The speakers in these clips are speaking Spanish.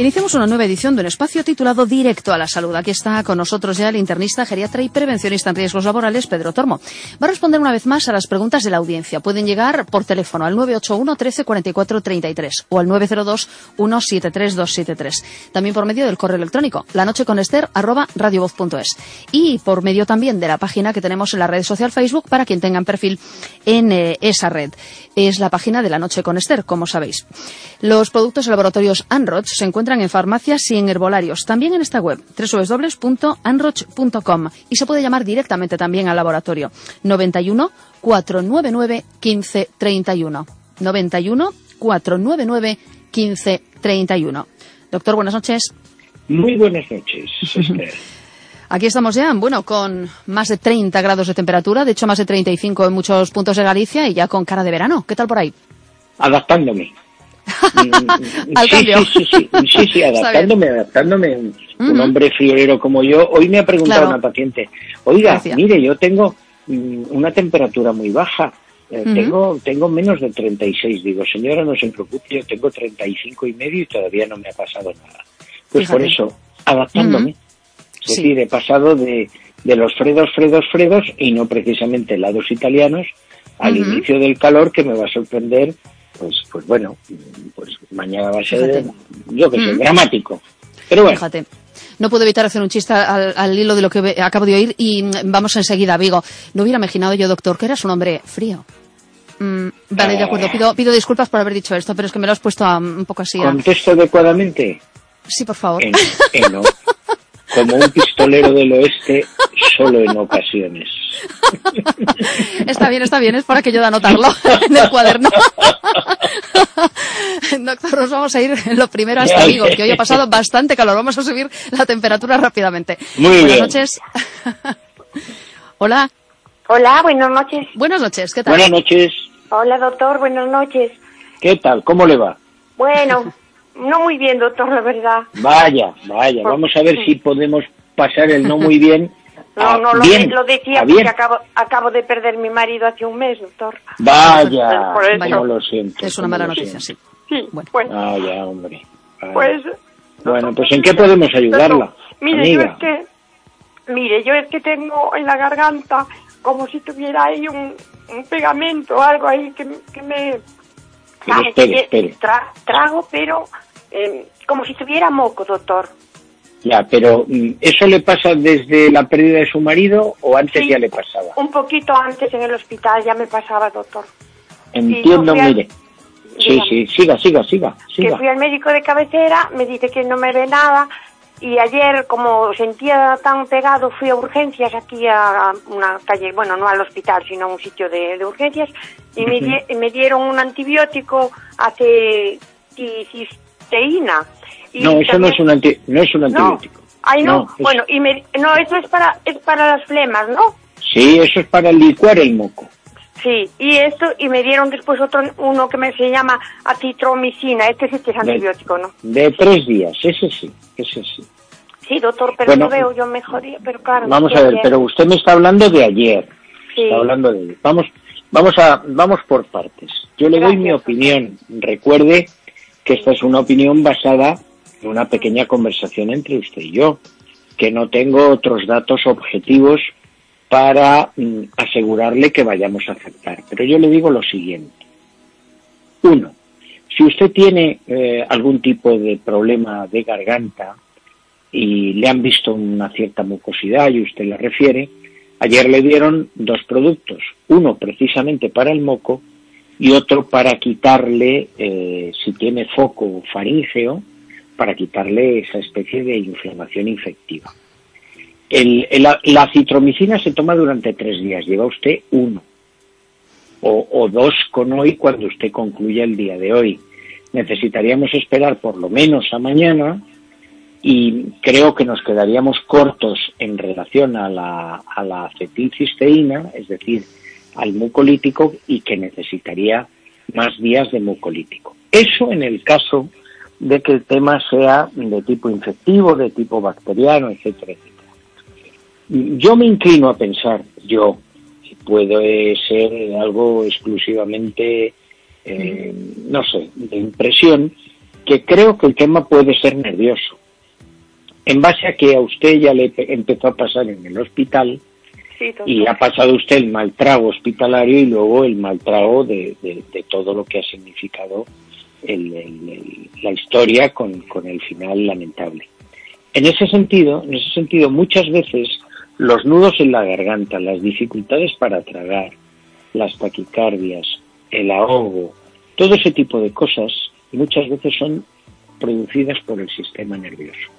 Iniciamos una nueva edición de un espacio titulado Directo a la Salud. Aquí está con nosotros ya el internista, geriatra y prevencionista en riesgos laborales, Pedro Tormo. Va a responder una vez más a las preguntas de la audiencia. Pueden llegar por teléfono al 981 13 44 33 o al 902 173 273. También por medio del correo electrónico, la noche con Esther, arroba radiovoz.es. Y por medio también de la página que tenemos en la red social Facebook para quien tengan perfil en eh, esa red. Es la página de la noche con Esther, como sabéis. Los productos de laboratorios Anroch se encuentran en farmacias y en herbolarios. También en esta web, www.anroch.com. Y se puede llamar directamente también al laboratorio. 91 499 1531. 91 499 1531. Doctor, buenas noches. Muy buenas noches. Aquí estamos ya, bueno, con más de 30 grados de temperatura, de hecho más de 35 en muchos puntos de Galicia y ya con cara de verano. ¿Qué tal por ahí? Adaptándome. Al sí, cambio. Sí, sí, sí, sí, sí, adaptándome, adaptándome. Un, hombre friolero como yo. Hoy me ha preguntado Claro. una paciente, oiga, mire, yo tengo mm, una temperatura muy baja. eh, tengo, tengo menos de 36. Digo, señora, no se preocupe, yo tengo 35 y medio y todavía no me ha pasado nada. Pues por eso, adaptándome. Es Sí. decir, he pasado de, de los fredos, fredos, fredos y no precisamente helados italianos al inicio del calor que me va a sorprender, pues, pues bueno, pues mañana va a ser, Fíjate. yo que sé, Ujú. dramático. Pero bueno, Fíjate. No puedo evitar hacer un chiste al, al hilo de lo que acabo de oír y mm, vamos enseguida a Vigo. No hubiera imaginado yo, doctor, que eras un hombre frío. Mm, vale, de acuerdo. Pido, pido disculpas por haber dicho esto, pero es que me lo has puesto a- un poco así. a- contesto adecuadamente. Sí, por favor. En, como un pistolero del oeste, solo en ocasiones. Está bien, está bien, es para que yo de anotarlo en el cuaderno. Doctor, nos vamos a ir lo primero hasta Vale. Vigo, que hoy ha pasado bastante calor. Vamos a subir la temperatura rápidamente. Muy Buenas bien. noches. Hola, Hola, buenas noches. buenas noches, ¿qué tal? Buenas noches. Hola, doctor, buenas noches. ¿Qué tal? ¿Cómo le va? Bueno, no muy bien, doctor, la verdad. Vaya, vaya. Vamos a ver si podemos pasar el no muy bien. No, no, lo, bien, lo decía a porque bien. acabo, acabo de perder mi marido hace un mes, doctor. Vaya, Por eso. cómo lo siento. Es una mala noticia, sí. Sí, Bueno. bueno, Vaya, hombre. Vaya. pues... bueno, pues ¿en qué podemos ayudarla, Doctor, mire, amiga? yo es que... Mire, yo es que tengo en la garganta como si tuviera ahí un, un pegamento o algo ahí que, que me... Pero espere, espere. tra- trago, pero eh, como si tuviera moco, doctor. Ya, pero mm, ¿eso le pasa desde la pérdida de su marido o antes Sí. ya le pasaba? Un poquito antes en el hospital ya me pasaba, doctor. Entiendo, al- mire. Sí, sí, siga, siga, siga, que siga. fui al médico de cabecera, me dice que no me ve nada y ayer como sentía tan pegado fui a urgencias aquí a una calle, bueno, no al hospital, sino a un sitio de, de urgencias y me, di- y me dieron un antibiótico hace cisteína. Y No, eso no también- es un, anti- no es un No. antibiótico. Ay, no. es- Bueno, y me, no, eso es para, es para las flemas, ¿no? Sí, eso es para licuar el moco. Sí, y esto, y me dieron después otro, uno que me se llama acitromicina, este sí que es antibiótico, ¿no? De tres días, ese sí, ese sí. Sí, doctor, pero Bueno, no veo yo mejoría, pero claro. Vamos no a ver, bien. pero usted me está hablando de ayer. Sí. Está hablando de Vamos, vamos a, vamos por partes. Yo le doy Gracias, mi doctor. opinión. Recuerde que esta es una opinión basada en una pequeña conversación entre usted y yo, que no tengo otros datos objetivos para mm, asegurarle que vayamos a aceptar. Pero yo le digo lo siguiente. Uno, si usted tiene eh, algún tipo de problema de garganta y le han visto una cierta mucosidad y usted la refiere, ayer le dieron dos productos, uno precisamente para el moco y otro para quitarle, eh, si tiene foco faríngeo, para quitarle esa especie de inflamación infectiva. El- el- la, citromicina se toma durante tres días, lleva usted uno o, o dos con hoy cuando usted concluya el día de hoy. Necesitaríamos esperar por lo menos a mañana y creo que nos quedaríamos cortos en relación a la, a la acetilcisteína, es decir, al mucolítico y que necesitaría más días de mucolítico. Eso en el caso de que el tema sea de tipo infectivo, de tipo bacteriano, etcétera, etcétera. Yo me inclino a pensar, yo, puede ser algo exclusivamente, eh, no sé, de impresión, que creo que el tema puede ser nervioso. En base a que a usted ya le empezó a pasar en el hospital y ha pasado usted el mal trago hospitalario y luego el mal trago de, todo lo que ha significado la historia con, con el final lamentable. En ese sentido, en ese sentido, muchas veces los nudos en la garganta, las dificultades para tragar, las taquicardias, el ahogo, todo ese tipo de cosas muchas veces son producidas por el sistema nervioso.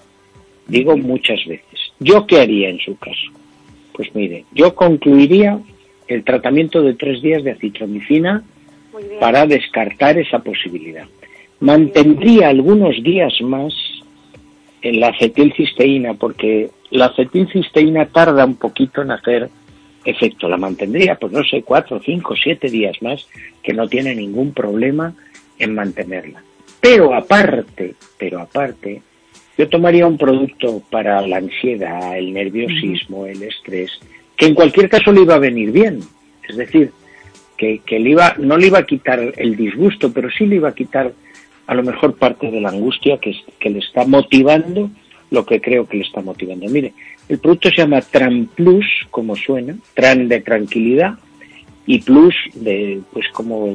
Digo muchas veces. ¿Yo qué haría en su caso? Pues mire, yo concluiría el tratamiento de tres días de acitromicina para descartar esa posibilidad. Mantendría algunos días más en la acetilcisteína porque la acetilcisteína tarda un poquito en hacer efecto. La mantendría, pues no sé, cuatro, cinco, siete días más, que no tiene ningún problema en mantenerla. Pero aparte, pero aparte, yo tomaría un producto para la ansiedad, el nerviosismo, el estrés, que en cualquier caso le iba a venir bien. Es decir, que, que le iba, no le iba a quitar el disgusto, pero sí le iba a quitar a lo mejor parte de la angustia que, que le está motivando lo que creo que le está motivando. Mire, el producto se llama Tran Plus, como suena, Tran de tranquilidad y Plus de, pues como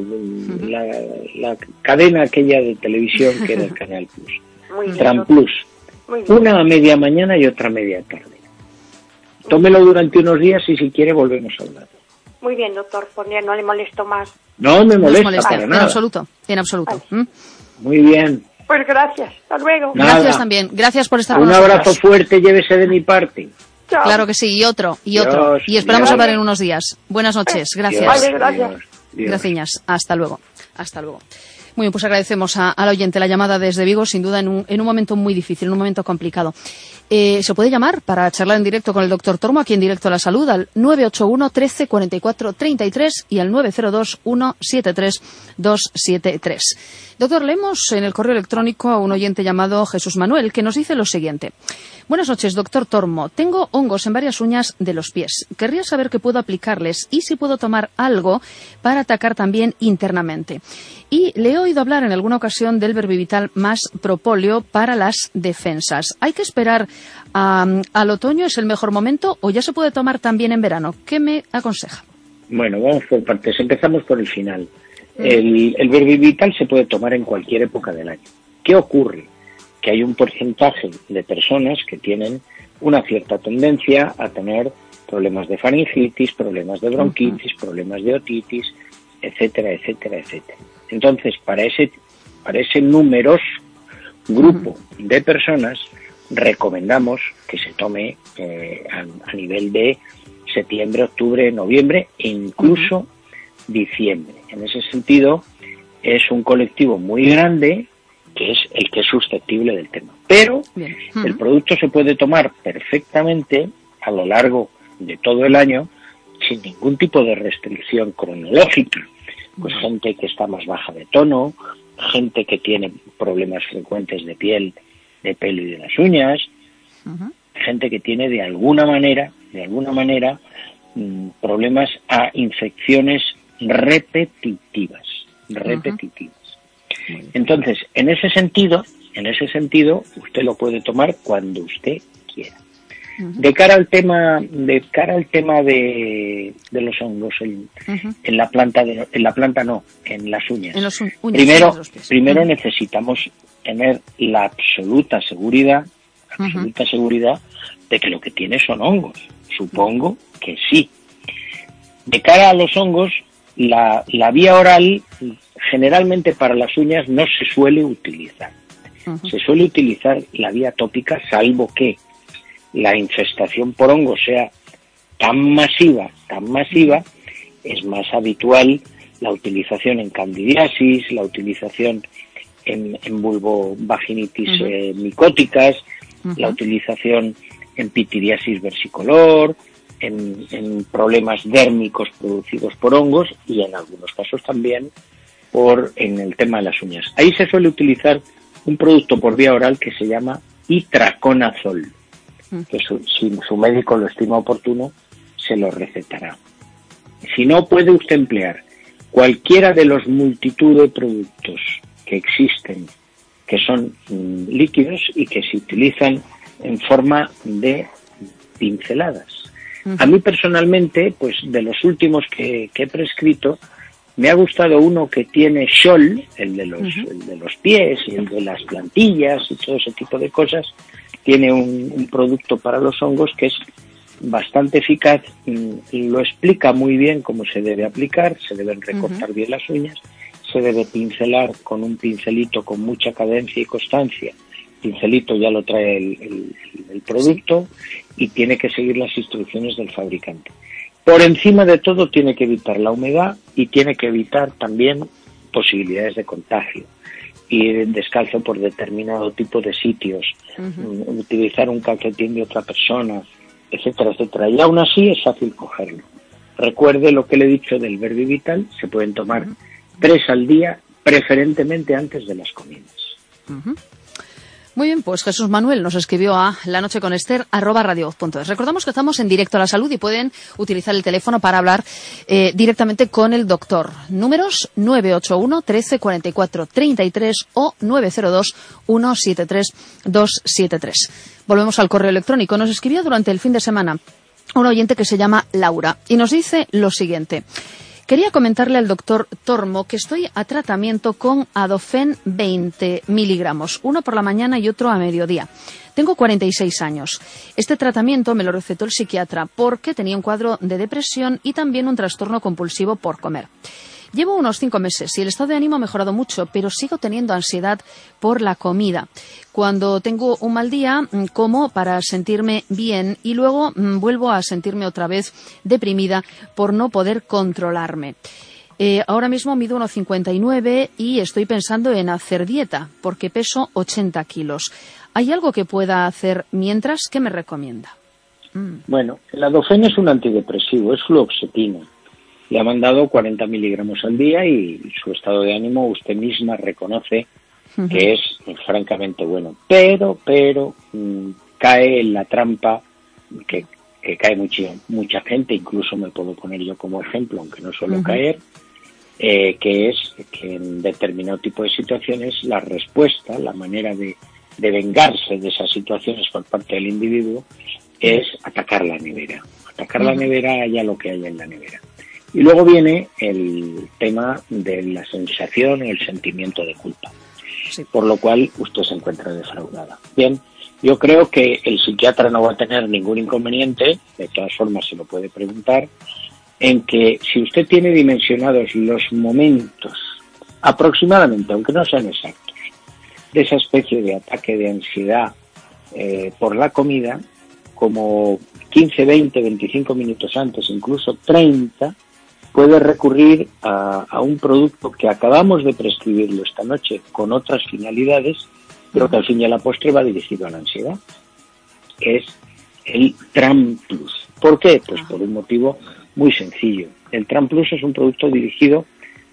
la, cadena aquella de televisión que era el Canal Plus. Tran Plus. Una a media mañana y otra a media tarde. Tómelo durante unos días y si quiere volvemos a hablar. Muy bien, doctor, pues no le molesto más. No me molesta, para nada. En absoluto, en absoluto. ¿Mm? Muy bien. Pues gracias, hasta luego. Gracias también, gracias por estar Un abrazo fuerte, llévese de mi parte. Claro que sí, y otro, y otro. Y esperamos hablar en unos días. Buenas noches, gracias. gracias. Gracias, hasta luego. Hasta luego. Muy bien, pues agradecemos a, al oyente la llamada desde Vigo, sin duda en un, en un momento muy difícil, en un momento complicado. Eh, se puede llamar para charlar en directo con el doctor Tormo, aquí en Directo a la Salud, al 981 13 44 33 y al 902 173 273. Doctor, leemos en el correo electrónico a un oyente llamado Jesús Manuel que nos dice lo siguiente. Buenas noches, doctor Tormo. Tengo hongos en varias uñas de los pies. Querría saber qué puedo aplicarles y si puedo tomar algo para atacar también internamente. Y le he oído hablar en alguna ocasión del verbivital más propóleo para las defensas. ¿Hay que esperar al otoño? ¿Es el mejor momento o ya se puede tomar también en verano? ¿Qué me aconseja? Bueno, vamos por partes. Empezamos por el final. El, el verbivital se puede tomar en cualquier época del año. ¿Qué ocurre? que hay un porcentaje de personas que tienen una cierta tendencia a tener problemas de faringitis, problemas de bronquitis, problemas de otitis, etcétera, etcétera, etcétera. Entonces, para ese, para ese numeroso grupo de personas, recomendamos que se tome eh, a, nivel de septiembre, octubre, noviembre e incluso diciembre. En ese sentido, es un colectivo muy grande que es el que es susceptible del tema. Pero el producto se puede tomar perfectamente a lo largo de todo el año sin ningún tipo de restricción cronológica. Pues gente que está más baja de tono, gente que tiene problemas frecuentes de piel, de pelo y de las uñas, gente que tiene de alguna manera, de alguna manera, mm, problemas a infecciones repetitivas, repetitivas. Entonces, en ese sentido, en ese sentido, usted lo puede tomar cuando usted quiera. De cara al tema, de cara al tema de, los hongos en, la planta, en la planta no, en las uñas. primero, primero necesitamos tener la absoluta seguridad, absoluta seguridad de que lo que tiene son hongos. Supongo que sí. De cara a los hongos, la, la vía oral generalmente para las uñas no se suele utilizar. Se suele utilizar la vía tópica salvo que la infestación por hongos sea tan masiva, tan masiva, es más habitual la utilización en candidiasis, la utilización en, en vulvovaginitis eh, micóticas, la utilización en pitiriasis versicolor, en, en, problemas dérmicos producidos por hongos y en algunos casos también por en el tema de las uñas. Ahí se suele utilizar un producto por vía oral que se llama itraconazol, que su, si su médico lo estima oportuno, se lo recetará. Si no, puede usted emplear cualquiera de los multitud de productos que existen, que son mm, líquidos y que se utilizan en forma de pinceladas. A mí personalmente, pues de los últimos que, que, he prescrito, me ha gustado uno que tiene Scholl, el de, los, el de los pies y el de las plantillas y todo ese tipo de cosas. Tiene un, un producto para los hongos que es bastante eficaz lo explica muy bien cómo se debe aplicar, se deben recortar uh -huh. bien las uñas, se debe pincelar con un pincelito con mucha cadencia y constancia. El pincelito ya lo trae el, el, el producto sí. y tiene que seguir las instrucciones del fabricante. Por encima de todo tiene que evitar la humedad y tiene que evitar también posibilidades de contagio ir descalzo por determinado tipo de sitios, uh -huh. utilizar un calcetín de otra persona, etcétera, etcétera. Y aún así es fácil cogerlo. Recuerde lo que le he dicho del Verbi Vital, se pueden tomar uh -huh. tres al día, preferentemente antes de las comidas. Uh -huh. Muy bien, pues Jesús Manuel nos escribió a la noche con Esther. Recordamos que estamos en directo a la salud y pueden utilizar el teléfono para hablar eh, directamente con el doctor. Números 981 13 44 33 o 902 173 273. Volvemos al correo electrónico. Nos escribió durante el fin de semana un oyente que se llama Laura y nos dice lo siguiente. Quería comentarle al doctor Tormo que estoy a tratamiento con Adofen 20 miligramos, uno por la mañana y otro a mediodía. Tengo 46 años. Este tratamiento me lo recetó el psiquiatra porque tenía un cuadro de depresión y también un trastorno compulsivo por comer. Llevo unos cinco meses y el estado de ánimo ha mejorado mucho, pero sigo teniendo ansiedad por la comida. Cuando tengo un mal día, mm, como para sentirme bien y luego mmm, vuelvo a sentirme otra vez deprimida por no poder controlarme. Eh, ahora mismo mido 1,59 y estoy pensando en hacer dieta porque peso 80 kilos. ¿Hay algo que pueda hacer mientras? ¿Qué me recomienda? Mm. Bueno, el adofén es un antidepresivo, es fluoxetina le ha mandado 40 miligramos al día y su estado de ánimo usted misma reconoce uh -huh. que es pues, francamente bueno. Pero, pero, mmm, cae en la trampa que, que cae mucha, mucha gente, incluso me puedo poner yo como ejemplo, aunque no suelo uh -huh. caer, eh, que es que en determinado tipo de situaciones la respuesta, la manera de, de vengarse de esas situaciones por parte del individuo es atacar la nevera. Atacar uh -huh. la nevera haya lo que haya en la nevera. Y luego viene el tema de la sensación y el sentimiento de culpa, sí. por lo cual usted se encuentra defraudada. Bien, yo creo que el psiquiatra no va a tener ningún inconveniente, de todas formas se lo puede preguntar, en que si usted tiene dimensionados los momentos, aproximadamente, aunque no sean exactos, de esa especie de ataque de ansiedad eh, por la comida, como 15, 20, 25 minutos antes, incluso 30, puede recurrir a, un producto que acabamos de prescribirlo esta noche con otras finalidades, pero que al fin y a la postre va dirigido a la ansiedad, que es el Tram Plus. ¿Por qué? Pues por un motivo muy sencillo. El Tram Plus es un producto dirigido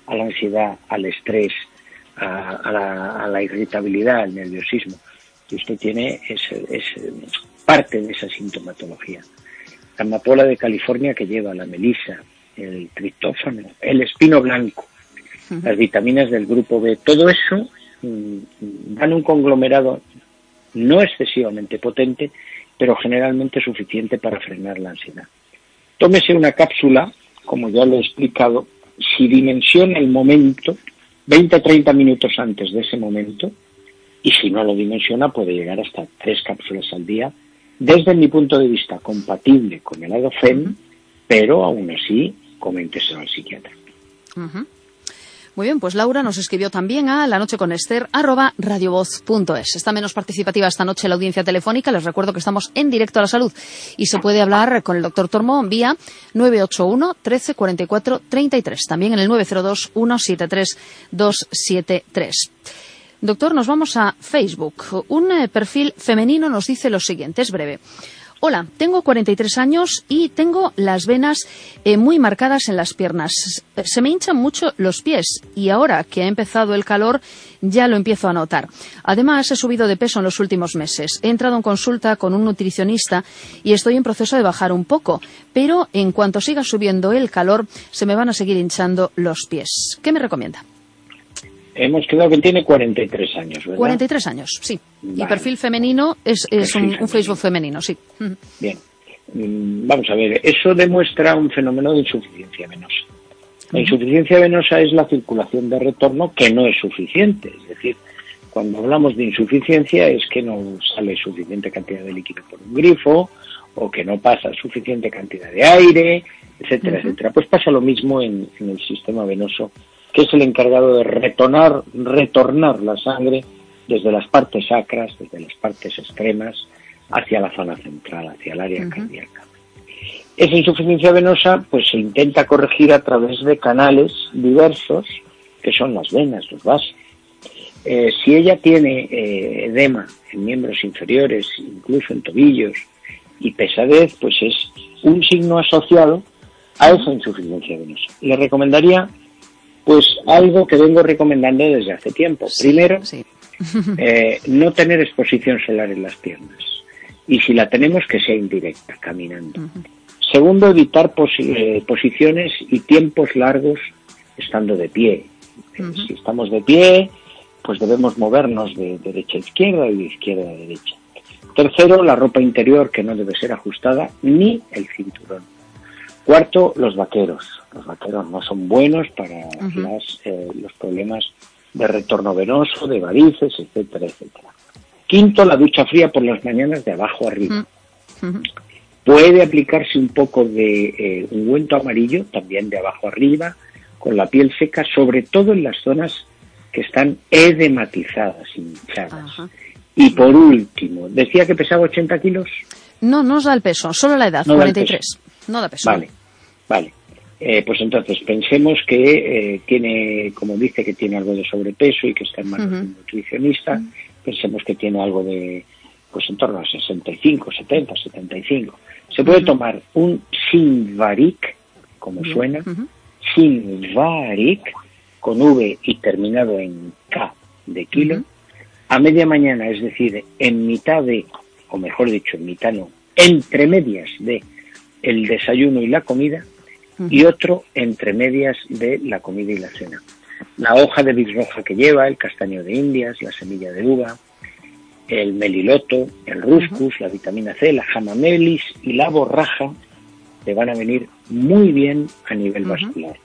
a la ansiedad, al estrés, a, la, a la, irritabilidad, al nerviosismo. Y usted tiene ese, parte de esa sintomatología. La amapola de California que lleva la melisa, el triptófano, el espino blanco, uh -huh. las vitaminas del grupo B, todo eso dan un conglomerado no excesivamente potente, pero generalmente suficiente para frenar la ansiedad. Tómese una cápsula, como ya lo he explicado, si dimensiona el momento, 20-30 minutos antes de ese momento, y si no lo dimensiona puede llegar hasta tres cápsulas al día, desde mi punto de vista compatible con el adofen, uh -huh. pero aún así coménteselo al psiquiatra. Uh -huh. Muy bien, pues Laura nos escribió también a la noche con Esther arroba radiovoz.es. Está menos participativa esta noche la audiencia telefónica. Les recuerdo que estamos en directo a la salud y se puede hablar con el doctor Tormo vía 981 13 44 33. También en el 902 173 273. Doctor, nos vamos a Facebook. Un eh, perfil femenino nos dice lo siguiente, es breve. Hola, tengo 43 años y tengo las venas eh, muy marcadas en las piernas. Se me hinchan mucho los pies y ahora que ha empezado el calor ya lo empiezo a notar. Además, he subido de peso en los últimos meses. He entrado en consulta con un nutricionista y estoy en proceso de bajar un poco, pero en cuanto siga subiendo el calor se me van a seguir hinchando los pies. ¿Qué me recomienda? Hemos quedado que tiene 43 años, ¿verdad? 43 años, sí. Y perfil femenino es, es Perfil un. Facebook femenino, sí. Bien. Mm, Vamos a ver, eso demuestra un fenómeno de insuficiencia venosa. La insuficiencia venosa es la circulación de retorno que no es suficiente. Es decir, cuando hablamos de insuficiencia es que no sale suficiente cantidad de líquido por un grifo o que no pasa suficiente cantidad de aire, etcétera, etcétera. Pues pasa lo mismo en, en el sistema venoso, que es el encargado de retornar, retornar la sangre desde las partes sacras, desde las partes extremas, hacia la zona central, hacia el área cardíaca. Esa insuficiencia venosa pues se intenta corregir a través de canales diversos, que son las venas, los vasos. Eh, si ella tiene eh, edema en miembros inferiores, incluso en tobillos, y pesadez, pues es un signo asociado a esa insuficiencia venosa. Le recomendaría pues algo que vengo recomendando desde hace tiempo. Primero, Sí. eh, no tener exposición solar en las piernas. Y si la tenemos, que sea indirecta, caminando. Segundo, evitar posi- eh, posiciones y tiempos largos estando de pie. Eh, Si estamos de pie, pues debemos movernos de derecha a izquierda y de izquierda a derecha. Tercero, la ropa interior que no debe ser ajustada ni el cinturón. Cuarto, los vaqueros. Los vaqueros no son buenos para las, eh, los problemas de retorno venoso, de varices, etcétera, etcétera. Quinto, la ducha fría por las mañanas de abajo arriba. Puede aplicarse un poco de eh, ungüento amarillo, también de abajo arriba, con la piel seca, sobre todo en las zonas que están edematizadas, hinchadas. Ajá. Y por último, decía que pesaba 80 kilos. No, no os da el peso, solo la edad, No da el 43. No da peso. Vale, vale. Eh, pues entonces pensemos que eh, tiene, como dice, que tiene algo de sobrepeso y que está en manos de un nutricionista. Pensemos que tiene algo de, pues en torno a 65, 70, 75. Se puede tomar un Sinvaric, como suena, Sinvaric, con V y terminado en K de kilo, a media mañana, es decir, en mitad de, o mejor dicho, en mitad no, entre medias de el desayuno y la comida, y otro entre medias de la comida y la cena. La hoja de bisroja que lleva, el castaño de indias, la semilla de uva, el meliloto, el ruscus, la vitamina C, la jamamelis y la borraja le van a venir muy bien a nivel vascular.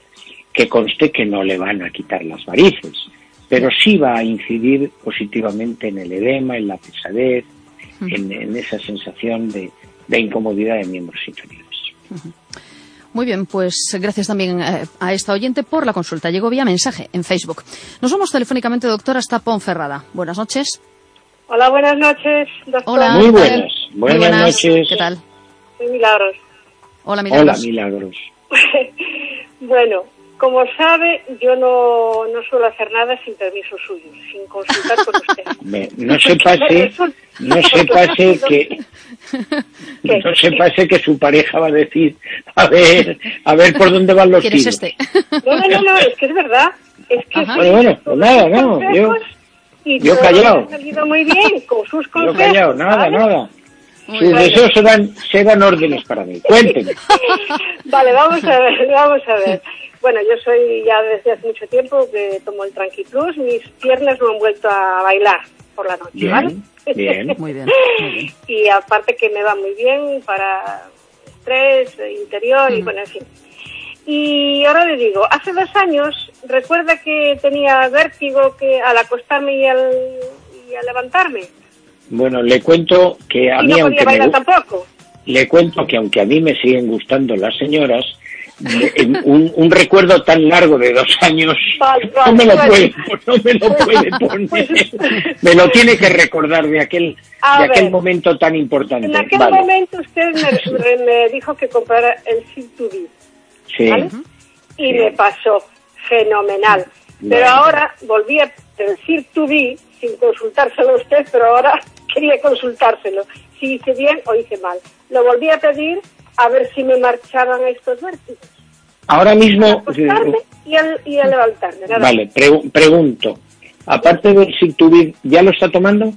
Que conste que no le van a quitar las varices, pero sí va a incidir positivamente en el edema, en la pesadez, en, en esa sensación de, de incomodidad de miembros inferiores. Muy bien, pues gracias también eh, a esta oyente por la consulta. Llegó vía mensaje en Facebook. Nos vamos telefónicamente, doctor, hasta Ponferrada. Buenas noches. Hola, buenas noches, doctor. Hola. Muy ¿qué buenas, buenas Muy noches. ¿Qué tal? Soy Milagros. Hola, Hola, milagros. Bueno, como sabe, yo no, no suelo hacer nada sin permiso suyo, sin consultar con usted. Me- no se pase, no se pase que ¿Qué? no se pase que su pareja va a decir, a ver, a ver por dónde van los ¿Quién es tiros. este? No, no, no, no, es que es verdad. Es que Bueno, bueno, pues nada, no, yo, y yo todo callado. ha salido muy bien con sus yo consejos. callado, nada, ¿vale? nada. Muy Sus bien. deseos se dan, se dan órdenes para mí. Cuénteme. Vale, vamos a ver, vamos a ver. Bueno, yo soy ya desde hace mucho tiempo que tomo el Tranqui Plus. Mis piernas no han vuelto a bailar por la noche, ¿vale? Bien, bien. Muy bien, muy bien. y aparte que me va muy bien para estrés eh, interior y bueno, en fin. Y ahora le digo, hace dos años, recuerda que tenía vértigo que al acostarme y al, y al levantarme. Bueno, le cuento que a y mí, no aunque podía me, bailar tampoco. le cuento que aunque a mí me siguen gustando las señoras, un, un recuerdo tan largo de dos años Vale, no me lo vale, puede, vale. no me lo puede poner. Me lo tiene que recordar de aquel, A de aquel ver. momento tan importante. En aquel Vale, momento usted me, me- dijo que comprara el Siltubi, sí. ¿vale? Y Sí. me pasó fenomenal. Pero ahora volví a decir to be sin consultárselo a usted, pero ahora quería consultárselo. Si hice bien o hice mal. Lo volví a pedir a ver si me marchaban estos vértigos. Ahora mismo... Y al, y al levantarme. nada. Vale, pregu- pregunto. Aparte del Sictubid, ¿ya lo está tomando?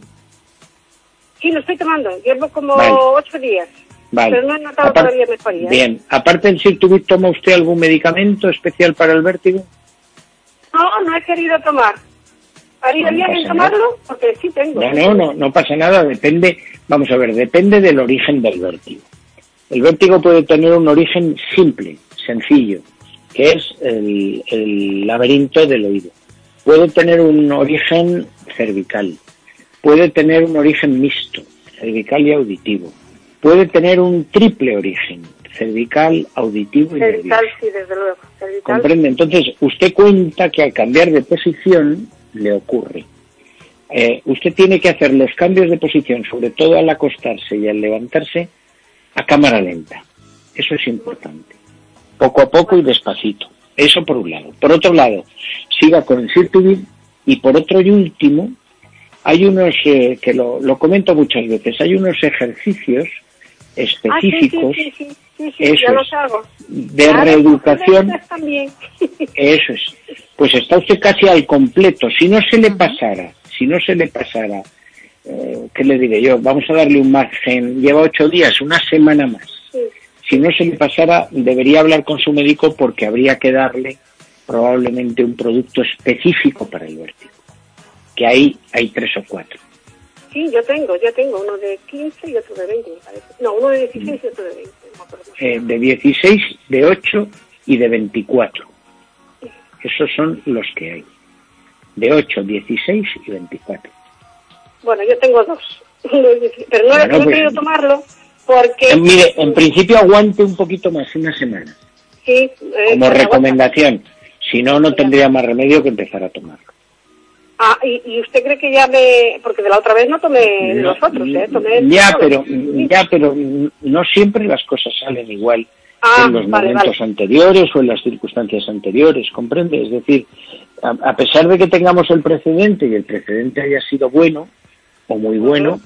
Sí, lo estoy tomando. Llevo como Vale. ocho días. Vale. Pero no he notado todavía mejoría. ¿eh? Bien. Aparte del Sictubid, ¿toma usted algún medicamento especial para el vértigo? No, no he querido tomar. ¿Haría bien en tomarlo? Porque sí tengo. No, no, no, no pasa nada. Depende, vamos a ver, depende del origen del vértigo. El vértigo puede tener un origen simple, sencillo, que es el, el laberinto del oído. Puede tener un origen cervical. Puede tener un origen mixto, cervical y auditivo. Puede tener un triple origen, cervical, auditivo y nervioso. Cervical, sí, desde luego. Cervical. ¿Comprende? Entonces, usted cuenta que al cambiar de posición le ocurre. Eh, usted tiene que hacer los cambios de posición, sobre todo al acostarse y al levantarse, a cámara lenta. Eso es importante. Poco a poco y despacito. Eso por un lado. Por otro lado, siga con el Sirtuvid y por otro y último, hay unos, eh, que lo, lo comento muchas veces, hay unos ejercicios específicos sí, sí, sí, de Claro, reeducación. Eso es. Pues está usted casi al completo. Si no se le pasara, si no se le pasara, eh, ¿qué le diré yo? Vamos a darle un margen. Lleva ocho días, una semana más. Sí. Si no se le pasara, debería hablar con su médico porque habría que darle probablemente un producto específico para el vértigo. Que ahí hay tres o cuatro. Sí, yo tengo, yo tengo uno de 15 y otro de 20, me parece. No, uno de 16 y otro de 20. no me acuerdo cómo se Eh, de 16, de 8 y de 24. Esos son los que hay. De 8, 16 y 24. Bueno, yo tengo dos. Pero no, he- Bueno, no he pues- querido tomarlo porque... Eh, mire, en principio aguante un poquito más, una semana, Sí, eh, como me recomendación. Si no, no tendría más remedio que empezar a tomarlo. Ah, y, y usted cree que ya me... Porque de la otra vez no tomé los otros, ¿eh? Tomé ya, pero ya, pero no siempre las cosas salen igual Ah, en los vale, momentos vale. anteriores o en las circunstancias anteriores, ¿comprende? Es decir, a, a pesar de que tengamos el precedente y el precedente haya sido bueno o muy bueno,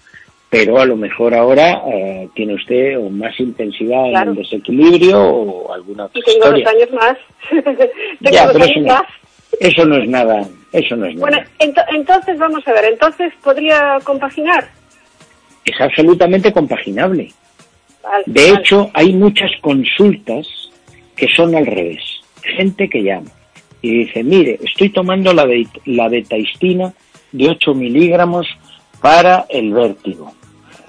pero a lo mejor ahora eh, tiene usted o más intensidad Claro. en el desequilibrio o alguna otra Y tengo historia. dos años más. tengo Ya, dos años eso no, más. eso no es nada, eso no es Bueno, nada. ento- entonces vamos a ver, entonces podría compaginar. Es absolutamente compaginable. Vale, De vale. hecho, hay muchas consultas que son al revés. Gente que llama y dice, mire, estoy tomando la, de, la betaistina de 8 miligramos para el vértigo.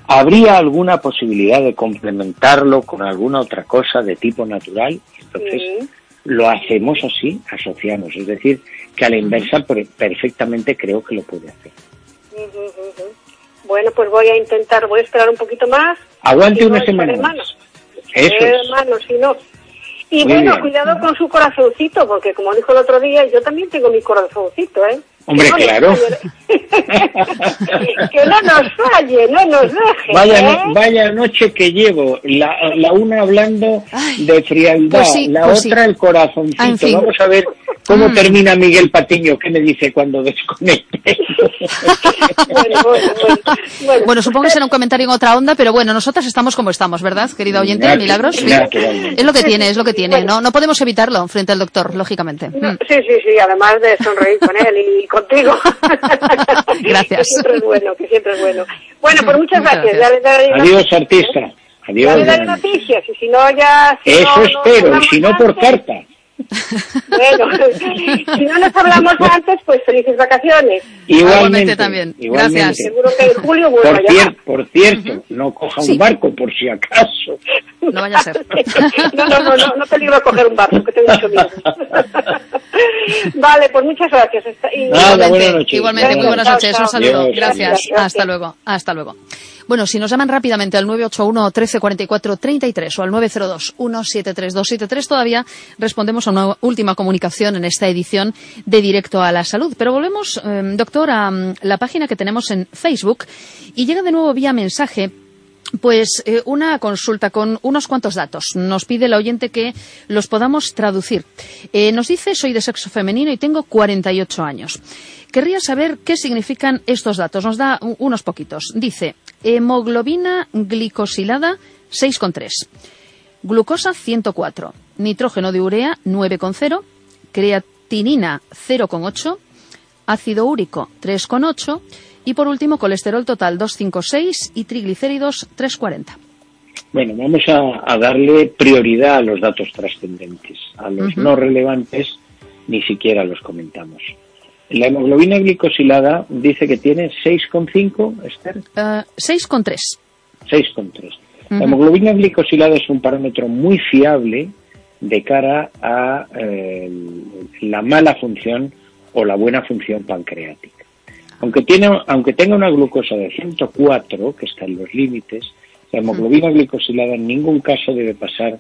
¿Habría alguna posibilidad de complementarlo con alguna otra cosa de tipo natural? Entonces, Sí. lo hacemos así, asociamos. Es decir, que a la inversa per- perfectamente creo que lo puede hacer. Bueno, pues voy a intentar, voy a esperar un poquito más. Aguante Si no, una semana más. Eso es. si no. Y Muy bueno, bien. cuidado con su corazoncito, porque como dijo el otro día, yo también tengo mi corazoncito, ¿eh? Hombre, Que no nos claro. que no nos falle, no nos deje. Vaya, ¿eh? vaya noche que llevo, la, la una hablando Ay, de frialdad, pues sí, la pues sí. otra el corazoncito. Ah, en fin. Vamos a ver cómo Mm. termina Miguel Patiño, qué me dice cuando desconecte. bueno, bueno, bueno, bueno. Bueno, supongo que será un comentario en otra onda, pero bueno, nosotras estamos como estamos, ¿verdad, querida oyente? Milagros. Sí. naturalmente. Es lo que tiene, es lo que tiene. No, no podemos evitarlo frente al doctor, lógicamente. No, Mm. sí, sí, sí, además de sonreír con él y contigo. Gracias. Que siempre es bueno, que siempre es bueno. Bueno, pues muchas Muchas gracias. gracias. Ya le daré Adiós, noticias, artista. ¿eh? Adiós. Ya le daré noticias, y si no ya... si Eso no, no espero, y hablamos si no por carta. Bueno, si no nos hablamos antes, pues felices vacaciones. Igualmente, también. igualmente. Gracias. Seguro que en julio vuelvo Por, a llamar. por cierto, no coja Sí. un barco por si acaso. No vaya a ser. No, no, no, no, no peligro coger un barco, que tengo mucho miedo. Vale, pues muchas gracias. Nada, Igualmente, buenas noches. igualmente, muy buenas noches. chao. Un saludo. Gracias. Gracias. Hasta luego. Hasta luego. Bueno, si nos llaman rápidamente al 981 1344 33 o al 902 173 273 todavía respondemos a una última comunicación en esta edición de Directo a la Salud. Pero volvemos, eh, doctor, a mm, la página que tenemos en Facebook y llega de nuevo vía mensaje Pues eh, una consulta con unos cuantos datos. Nos pide el oyente que los podamos traducir. Eh, nos dice, soy de sexo femenino y tengo 48 años. Querría saber qué significan estos datos. Nos da unos poquitos. Dice, hemoglobina glicosilada 6,3, glucosa 104, nitrógeno de urea 9,0, creatinina 0,8, ácido úrico 3,8 y por último colesterol total 256 y triglicéridos 340. Bueno, vamos a, a darle prioridad a los datos trascendentes. A los no relevantes ni siquiera los comentamos. La hemoglobina glicosilada dice que tiene 6,5, Esther. Eh, 6,3. 6,3. La Ujú. hemoglobina glicosilada es un parámetro muy fiable de cara a eh, la mala función o la buena función pancreática. Aunque, tiene, aunque tenga una glucosa de 104, que está en los límites, la hemoglobina glicosilada en ningún caso debe pasar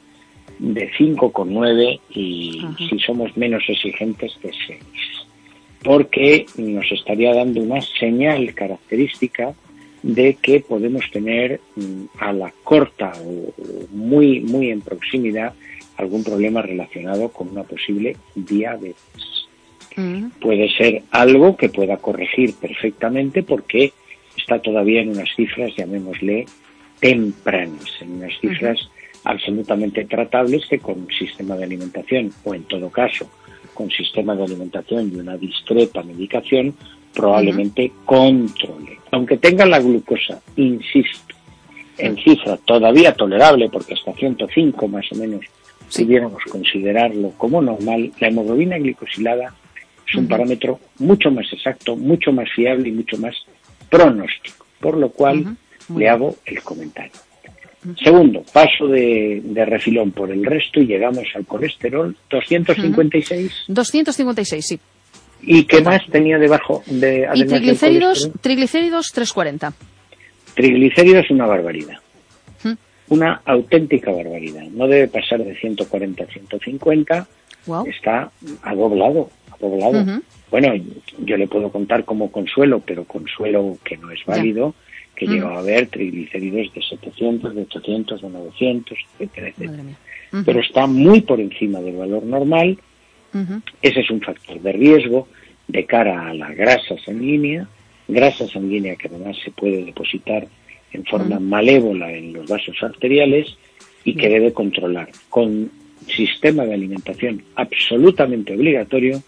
de 5,9 y Ajá. si somos menos exigentes de 6 porque nos estaría dando una señal característica de que podemos tener mm, a la corta o muy muy en proximidad algún problema relacionado con una posible diabetes. Mm, Puede ser algo que pueda corregir perfectamente porque está todavía en unas cifras, llamémosle, tempranas, en unas cifras absolutamente tratables que con sistema de alimentación o en todo caso con sistema de alimentación y una discreta medicación probablemente controle. Aunque tenga la glucosa, insisto, en cifra todavía tolerable, porque hasta 105 más o menos Sí. pudiéramos considerarlo como normal, la hemoglobina glicosilada es un parámetro mucho más exacto, mucho más fiable y mucho más pronóstico, por lo cual le hago el comentario. Segundo, paso de, de refilón por el resto y llegamos al colesterol 256. 256, sí. ¿Y qué más tenía debajo de Y triglicéridos, triglicéridos 340. Triglicéridos una barbaridad. Una auténtica barbaridad. No debe pasar de 140 a 150. Wow. Está adoblado, adoblado. Bueno, yo le puedo contar como consuelo, pero consuelo que no es válido, que Ujú. llegaba a haber triglicéridos de 700, de 800, de 900, etcétera, etcétera. Pero está muy por encima del valor normal. Ese es un factor de riesgo de cara a la grasa sanguínea, grasa sanguínea que además se puede depositar en forma malévola en los vasos arteriales y que debe controlar con sistema de alimentación absolutamente obligatorio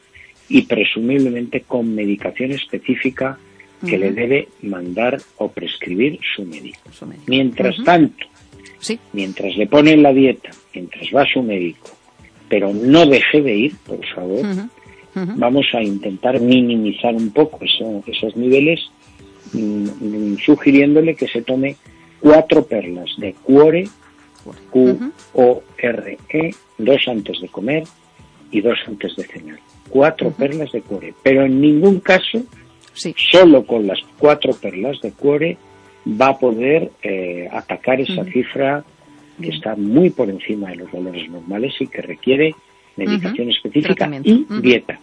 y presumiblemente con medicación específica que le debe mandar o prescribir su médico. Su médico. Mientras tanto, Sí. mientras le pone en la dieta, mientras va a su médico, pero no deje de ir, por favor, vamos a intentar minimizar un poco eso- esos niveles, mm, sugiriéndole que se tome cuatro perlas de cuore. Q-O-R-E, dos antes de comer y dos antes de cenar. Cuatro perlas de cuore, pero en ningún caso, Sí. solo con las cuatro perlas de cuore, va a poder eh, atacar esa cifra que está muy por encima de los valores normales y que requiere medicación específica y dieta.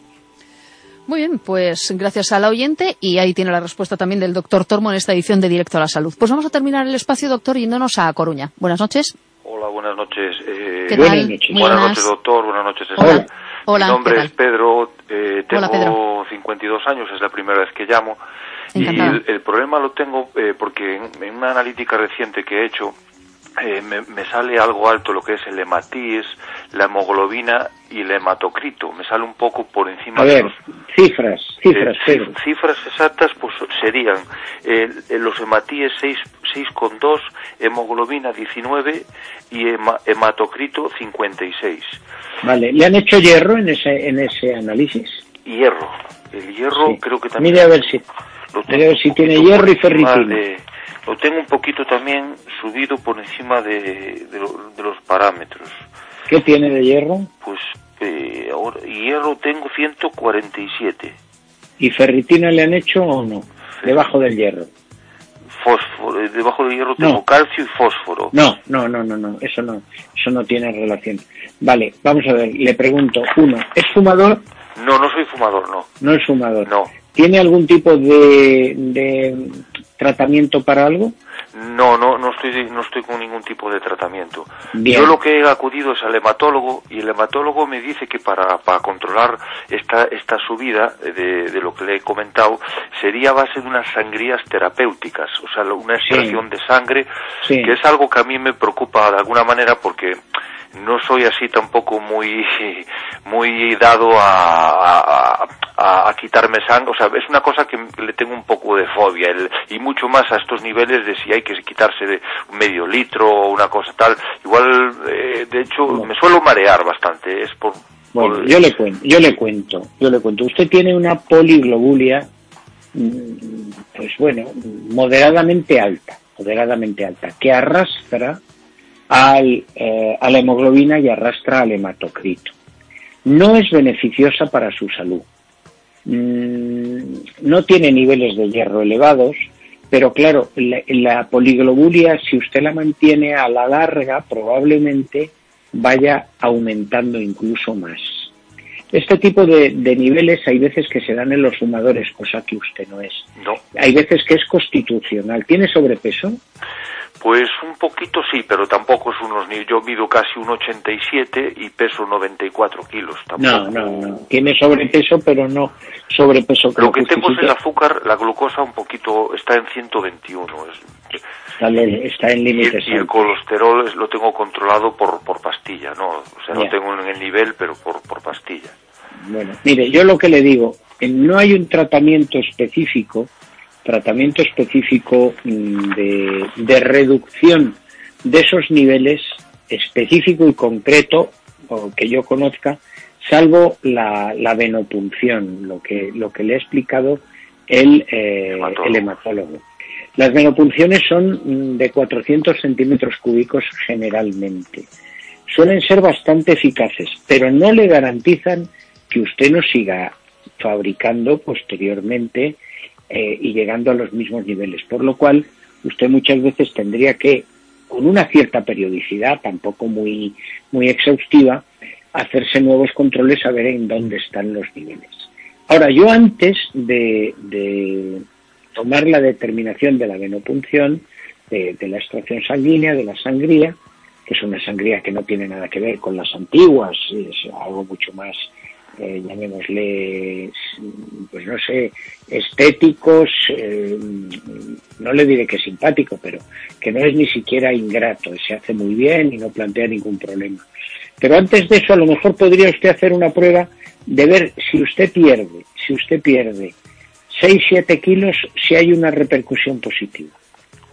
Muy bien, pues gracias al oyente y ahí tiene la respuesta también del doctor Tormo en esta edición de Directo a la Salud. Pues vamos a terminar el espacio, doctor, yéndonos a Coruña. Buenas noches. Hola, buenas noches. Eh, ¿Qué Buenas tal? noches. Buenas buenas. noches, doctor. Buenas noches, Hola. Hola, Mi nombre es Pedro. eh, Hola, tengo Pedro. 52 años, es la primera vez que llamo. Y el, el problema lo tengo eh, porque en, en una analítica reciente que he hecho eh, me, me sale algo alto lo que es el hematíes, la hemoglobina y el hematocrito. Me sale un poco por encima A de ver, los... cifras, cifras, Eh, Pedro. cif- cifras exactas pues serían eh, los hematíes 6, 6,2, hemoglobina 19 y hema- hematocrito 56. Vale, ¿le han hecho hierro en ese, en ese análisis? Hierro. El hierro Sí. creo que también... Mire a ver si, a ver si tiene hierro y ferritina. Lo tengo un poquito también subido por encima de, de lo- de los parámetros. ¿Qué tiene de hierro? Pues eh, ahora hierro tengo 147. ¿Y ferritina le han hecho o no? Debajo del hierro. Fósforo, eh, debajo del hierro tengo No. calcio y fósforo. No, no, no, no, no, eso no, eso no tiene relación. Vale, vamos a ver, le pregunto, uno, ¿es fumador? No, no soy fumador, no. No es fumador. No. ¿Tiene algún tipo de, de tratamiento para algo? No, no, no estoy no estoy con ningún tipo de tratamiento. Yo lo que he acudido es al hematólogo y el hematólogo me dice que para, para controlar esta, esta subida de, de, lo que le he comentado sería a base de unas sangrías terapéuticas, o sea, una extracción de sangre, que es algo que a mí me preocupa de alguna manera porque no soy así tampoco muy muy dado a, a, quitarme sangre, o sea, es una cosa que le tengo un poco de fobia y mucho más a estos niveles de si hay que quitarse de medio litro o una cosa tal. Igual, eh, de hecho, me suelo marear bastante. Es por, bueno, yo le cuento, yo le cuento, yo le cuento. Usted tiene una poliglobulia, mm, pues bueno, moderadamente alta, moderadamente alta, que arrastra al, eh, a la hemoglobina y arrastra al hematocrito. No es beneficiosa para su salud. Mm, no tiene niveles de hierro elevados, pero claro, la, poliglobulia, si usted la mantiene a la larga, probablemente vaya aumentando incluso más. Este tipo de, de, niveles hay veces que se dan en los fumadores, cosa que usted no es. No. Hay veces que es constitucional. ¿Tiene sobrepeso? Pues un poquito sí, pero tampoco es unos ni yo mido casi un 87 y peso 94 kilos. No, no, no. Tiene sobrepeso, pero no sobrepeso. Lo que tengo es el azúcar, la glucosa un poquito está en 121. está, está, en límites. Y, el colesterol lo tengo controlado por, por pastilla, ¿no? O sea, lo tengo en el nivel, pero por, por pastilla. Bueno, mire, yo lo que le digo, no hay un tratamiento específico tratamiento específico mm, de, reducción de esos niveles específico y concreto o que yo conozca, salvo la, venopunción, lo que, lo que le ha explicado el, eh, el hematólogo. Las venopunciones son mm, de 400 centímetros cúbicos generalmente. Suelen ser bastante eficaces, pero no le garantizan que usted no siga fabricando posteriormente eh, y llegando a los mismos niveles. Por lo cual, usted muchas veces tendría que, con una cierta periodicidad, tampoco muy, muy exhaustiva, hacerse nuevos controles a ver en dónde están los niveles. Ahora, yo antes de, tomar la determinación de la venopunción, de, la extracción sanguínea, de la sangría, que es una sangría que no tiene nada que ver con las antiguas, es algo mucho más eh, llamémosle, pues no sé, estéticos, eh, no le diré que simpático, pero que no es ni siquiera ingrato, se hace muy bien y no plantea ningún problema. Pero antes de eso, a lo mejor podría usted hacer una prueba de ver si usted pierde, si usted pierde 6-7 kilos, si hay una repercusión positiva.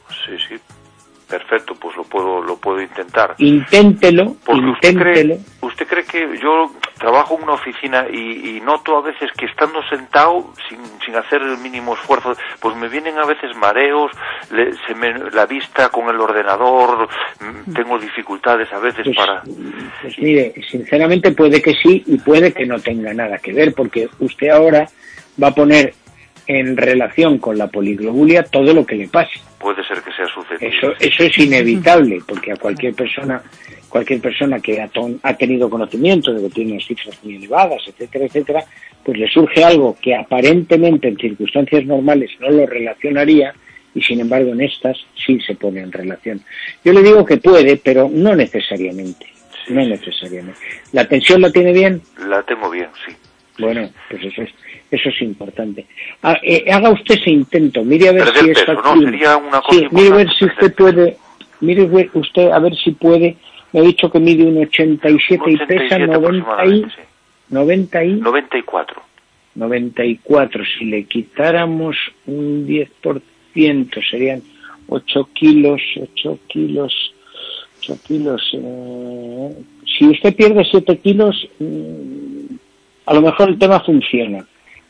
Sí, sí, perfecto, pues lo puedo, lo puedo intentar. Inténtelo, inténtelo. Usted cree, que yo trabajo en una oficina y, noto a veces que estando sentado, sin, sin, hacer el mínimo esfuerzo, pues me vienen a veces mareos, se me, la vista con el ordenador, mm, tengo dificultades a veces pues, para... Pues mire, sinceramente puede que sí y puede que no tenga nada que ver, porque usted ahora va a poner en relación con la poliglobulia todo lo que le pase. Puede ser que sea susceptible. Eso, eso es inevitable, porque a cualquier persona, cualquier persona que ha, ha tenido conocimiento de que tiene unas cifras muy elevadas, etcétera, etcétera, pues le surge algo que aparentemente en circunstancias normales no lo relacionaría y sin embargo en estas sí se pone en relación. Yo le digo que puede, pero no necesariamente. No necesariamente. ¿La tensión la tiene bien? La tengo bien, sí. Bueno, pues eso es eso es importante. Ah, eh, haga usted ese intento, mire a ver si está ¿no? Sería una cosa sí, mire a ver si usted puede, mire usted a ver si puede, me ha dicho que mide un 87, y pesa 90 y, 90 y 94. 94, si le quitáramos un 10% serían 8 kilos, 8 kilos, 8 kilos. Eh, si usted pierde 7 kilos, mm, a lo mejor el tema funciona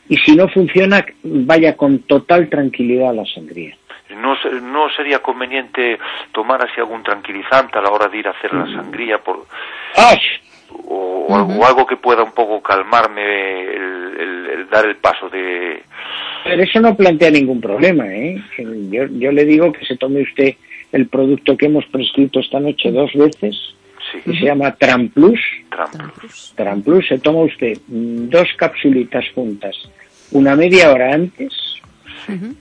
y si no funciona, vaya con total tranquilidad a la sangría. No, no sería conveniente tomar así algún tranquilizante a la hora de ir a hacer la sangría por o, algo, que pueda un poco calmarme el, dar el paso de pero eso no plantea ningún problema ¿eh? yo, yo le digo que se tome usted el producto que hemos prescrito esta noche dos veces que se llama Tramplus. Tramplus. Tramplus, se toma usted dos capsulitas juntas, una media hora antes,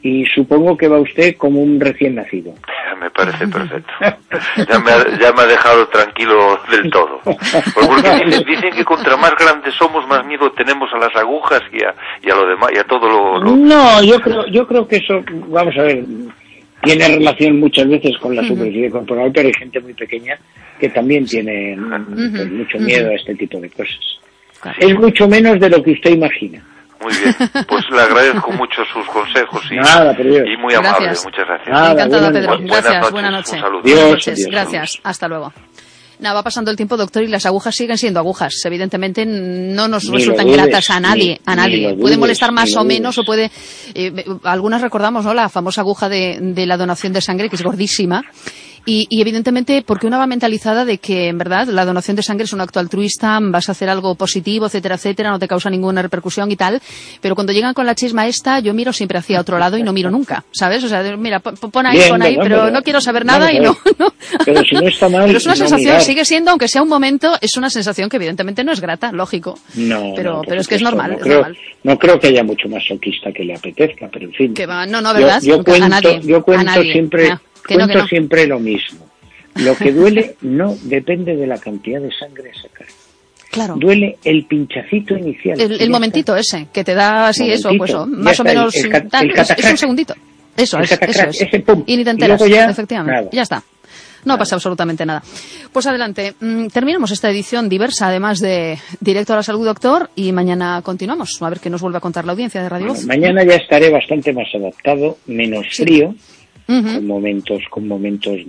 y supongo que va usted como un recién nacido. Me parece perfecto. Ya me, ha, ya me ha dejado tranquilo del todo. Pues porque dicen, dicen que contra más grandes somos, más miedo tenemos a las agujas y a, y a lo demás, y a todo lo... lo- No, yo creo, yo creo que eso, vamos a ver, tiene relación muchas veces con la superficie corporal, pero hay gente muy pequeña que también tiene mm, pues, mucho miedo a este tipo de cosas. Es mucho menos de lo que usted imagina. Muy bien. Pues le agradezco mucho sus consejos y, Nada, muy amable. Gracias. Muchas gracias. Nada, Encantada, buenas Pedro. noches. Gracias, Buenas buena noches, noche. un saludo. Dios, Buenas noches, Dios, gracias. Hasta luego. Nada, va pasando el tiempo, doctor, y las agujas siguen siendo agujas. Evidentemente no nos Ni resultan dudes, gratas a nadie, ni- a nadie. puede molestar más o menos o puede... eh, algunas recordamos, ¿no? La famosa aguja de, de la donación de sangre, que es gordísima. Y, y evidentemente, porque una va mentalizada de que, en verdad, la donación de sangre es un acto altruista, vas a hacer algo positivo, etcétera, etcétera, no te causa ninguna repercusión y tal. Pero cuando llegan con la chisma esta, yo miro siempre hacia otro lado y no miro nunca, ¿sabes? O sea, mira, pon ahí, Bien, pon ahí, pero no quiero saber nada y no, no. Pero si no está mal, Pero es una no sensación, mirar. sigue siendo, aunque sea un momento, es una sensación que evidentemente no es grata, lógico. No, pero, pero es que es normal, no es creo, normal. No creo que haya mucho masoquista que le apetezca, pero en fin. Que va, no, no, ¿verdad? Yo, cuento, a nadie, yo a cuento nadie. siempre, que no, cuento que no. siempre lo mismo. Lo que duele no depende de la cantidad de sangre a sacar. Claro. Duele el pinchacito inicial. El, momentito ese, que te da así eso, pues oh, más o el- menos el tal, es, es un segundito. Eso es, eso es. ese pum. Y ni te enteras, ya, efectivamente. nada. Ya está. No pasa absolutamente nada. Pues adelante, mm, terminamos esta edición diversa, además de Directo a la Salud, doctor, y mañana continuamos. A ver qué nos vuelve a contar la audiencia de Radio Bueno, Voz. mañana ya estaré bastante más adaptado, menos frío, Con momentos, con momentos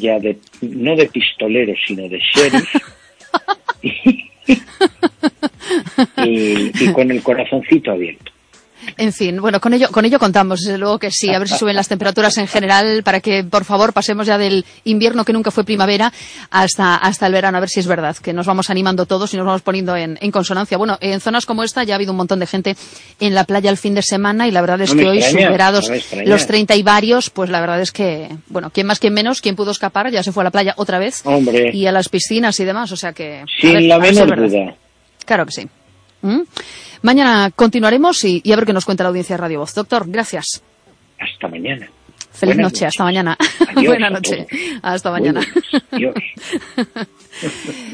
ya de, no de pistoleros, sino de sheriff. y, y con el corazoncito abierto. En fin, bueno, con ello, con ello contamos, desde luego que sí. A ver si suben las temperaturas en general para que, por favor, pasemos ya del invierno que nunca fue primavera hasta, hasta el verano. A ver si es verdad que nos vamos animando todos y nos vamos poniendo en, en consonancia. Bueno, en zonas como esta ya ha habido un montón de gente en la playa el fin de semana y la verdad es No que hoy extraña, superados no los 30 y varios, pues la verdad es que, bueno, quien más, quien menos, quien pudo escapar ya se fue a la playa otra vez Hombre. y a las piscinas y demás. O sea que. Sin ver, la menor duda. Claro que sí. ¿Mm? Mañana continuaremos y, a ver qué nos cuenta la audiencia de Radio Voz. Doctor, gracias. Hasta mañana. Feliz Buenas noche, hasta mañana. Adiós Buena a noche. todos. Hasta mañana. Adiós.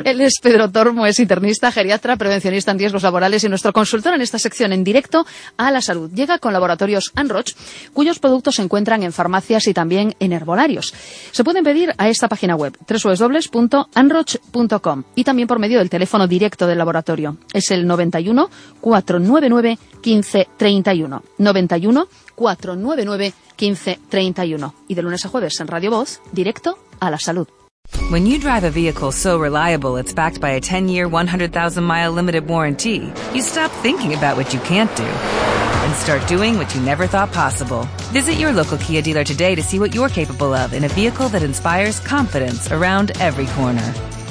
Él es Pedro Tormo, es internista, geriatra, prevencionista en riesgos laborales y nuestro consultor en esta sección en directo a la salud. Llega con laboratorios Anroch, cuyos productos se encuentran en farmacias y también en herbolarios. Se pueden pedir a esta página web, www.anroch.com y también por medio del teléfono directo del laboratorio. Es el 91 499 1531. 91 499 1531. Y de lunes a jueves en Radio Voz, directo a la salud. When you drive a vehicle so reliable it's backed by a 10 year, 100,000 mile limited warranty, you stop thinking about what you can't do and start doing what you never thought possible. Visit your local Kia dealer today to see what you're capable of in a vehicle that inspires confidence around every corner.